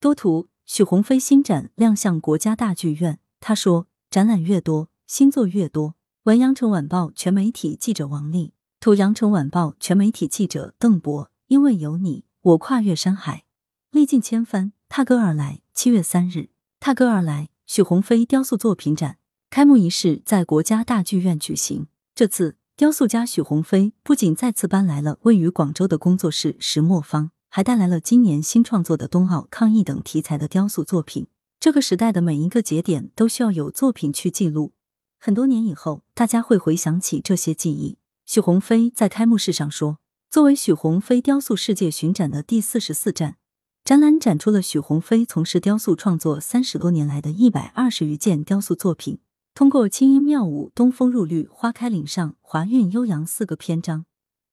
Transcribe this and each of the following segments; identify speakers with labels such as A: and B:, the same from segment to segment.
A: 多图：许鸿飞新展亮相国家大剧院。他说：“展览越多，新作越多。”文：羊城晚报全媒体记者王丽，图：羊城晚报全媒体记者邓博。因为有你，我跨越山海，历尽千帆，踏歌而来。七月三日，踏歌而来，许鸿飞雕塑作品展开幕仪式在国家大剧院举行。这次，雕塑家许鸿飞不仅再次搬来了位于广州的工作室石磨坊，还带来了今年新创作的冬奥抗疫等题材的雕塑作品。这个时代的每一个节点都需要有作品去记录。很多年以后，大家会回想起这些记忆。许鸿飞在开幕式上说。作为许鸿飞雕塑世界巡展的第四十四站，展览展出了许鸿飞从事雕塑创作三十多年来的一百二十余件雕塑作品。通过轻音妙舞、东风入绿、花开岭上、华韵悠扬四个篇章，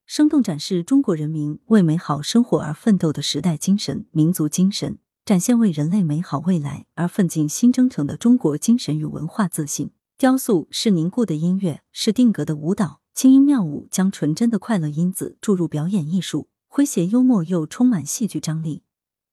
A: 生动展示中国人民为美好生活而奋斗的时代精神、民族精神，展现为人类美好未来而奋进新征程的中国精神与文化自信。雕塑是凝固的音乐，是定格的舞蹈。轻音妙舞将纯真的快乐因子注入表演艺术，诙谐幽默又充满戏剧张力，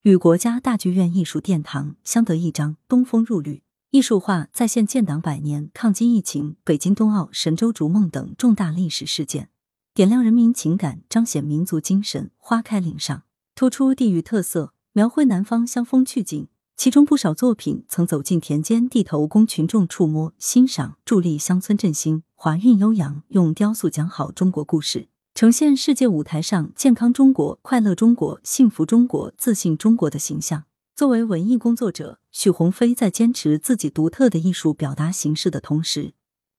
A: 与国家大剧院艺术殿堂相得益彰。东风入绿，艺术化再现建党百年、抗击疫情、北京冬奥、神州逐梦等重大历史事件，点亮人民情感，彰显民族精神。花开岭上，突出地域特色，描绘南方乡风趣景。其中不少作品曾走进田间地头，供群众触摸、欣赏，助力乡村振兴。华韵悠扬，用雕塑讲好中国故事，呈现世界舞台上健康中国、快乐中国、幸福中国、自信中国的形象。作为文艺工作者，许鸿飞在坚持自己独特的艺术表达形式的同时，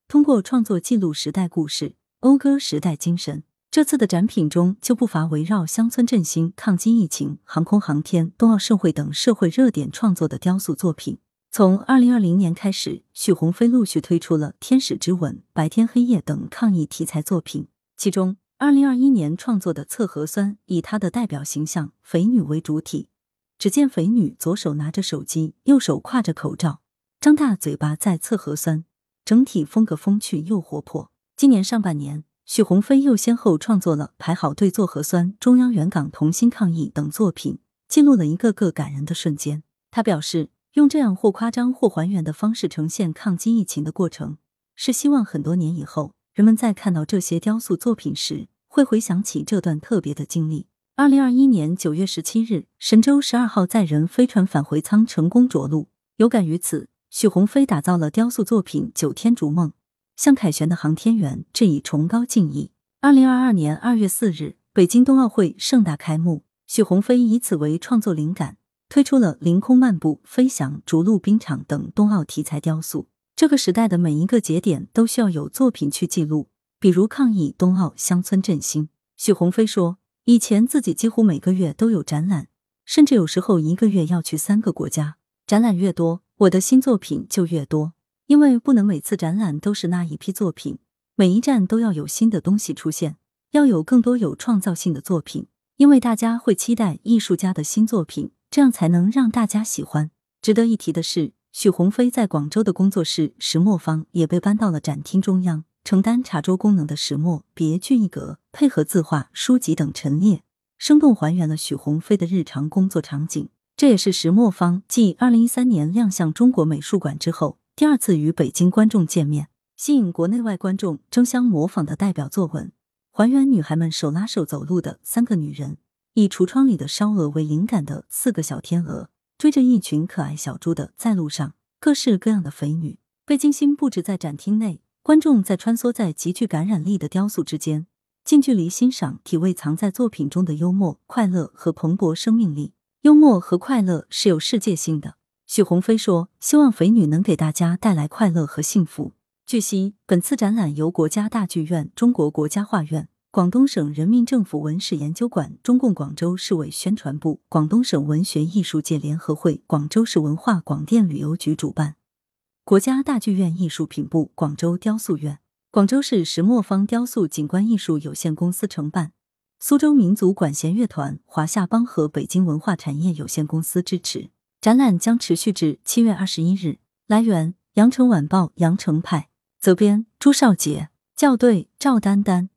A: 通过创作记录时代故事，讴歌时代精神。这次的展品中就不乏围绕乡村振兴、抗击疫情、航空航天、冬奥盛会等社会热点创作的雕塑作品。从二零二零年开始，许鸿飞陆续推出了《天使之吻》《白天黑夜》等抗疫题材作品。其中，二零二一年创作的《测核酸》以他的代表形象肥女为主体。只见肥女左手拿着手机，右手挎着口罩，张大嘴巴在测核酸，整体风格风趣又活泼。今年上半年。许鸿飞又先后创作了《排好队做核酸》《中央援港同心抗疫》等作品，记录了一个个感人的瞬间。他表示，用这样或夸张或还原的方式呈现抗击疫情的过程，是希望很多年以后，人们在看到这些雕塑作品时，会回想起这段特别的经历。二零二一年九月十七日，神舟十二号载人飞船返回舱成功着陆。有感于此，许鸿飞打造了雕塑作品《九天逐梦》。向凯旋的航天员致以崇高敬意。二零二二年二月四日，北京冬奥会盛大开幕，许鸿飞以此为创作灵感，推出了《凌空漫步》《飞翔》《逐鹿冰场》等冬奥题材雕塑。这个时代的每一个节点都需要有作品去记录，比如抗疫、冬奥、乡村振兴。许鸿飞说：“以前自己几乎每个月都有展览，甚至有时候一个月要去三个国家。展览越多，我的新作品就越多。”因为不能每次展览都是那一批作品，每一站都要有新的东西出现，要有更多有创造性的作品，因为大家会期待艺术家的新作品，这样才能让大家喜欢。值得一提的是，许鸿飞在广州的工作室石墨坊也被搬到了展厅中央，承担茶桌功能的石墨别具一格，配合字画、书籍等陈列，生动还原了许鸿飞的日常工作场景。这也是石墨坊继二零一三年亮相中国美术馆之后。第二次与北京观众见面，吸引国内外观众争相模仿的代表作文，还原女孩们手拉手走路的三个女人，以橱窗里的烧鹅为灵感的四个小天鹅，追着一群可爱小猪的在路上，各式各样的肥女被精心布置在展厅内，观众在穿梭在极具感染力的雕塑之间，近距离欣赏体味藏在作品中的幽默、快乐和蓬勃生命力。幽默和快乐是有世界性的。许鸿飞说：“希望肥女能给大家带来快乐和幸福。”据悉，本次展览由国家大剧院、中国国家画院、广东省人民政府文史研究馆、中共广州市委宣传部、广东省文学艺术界联合会、广州市文化广电旅游局主办，国家大剧院艺术品部、广州雕塑院、广州市石磨坊雕塑景观艺术有限公司承办，苏州民族管弦乐团、华夏邦和北京文化产业有限公司支持。展览将持续至七月二十一日。来源：羊城晚报羊城派，责编：朱少杰，校对：赵丹丹。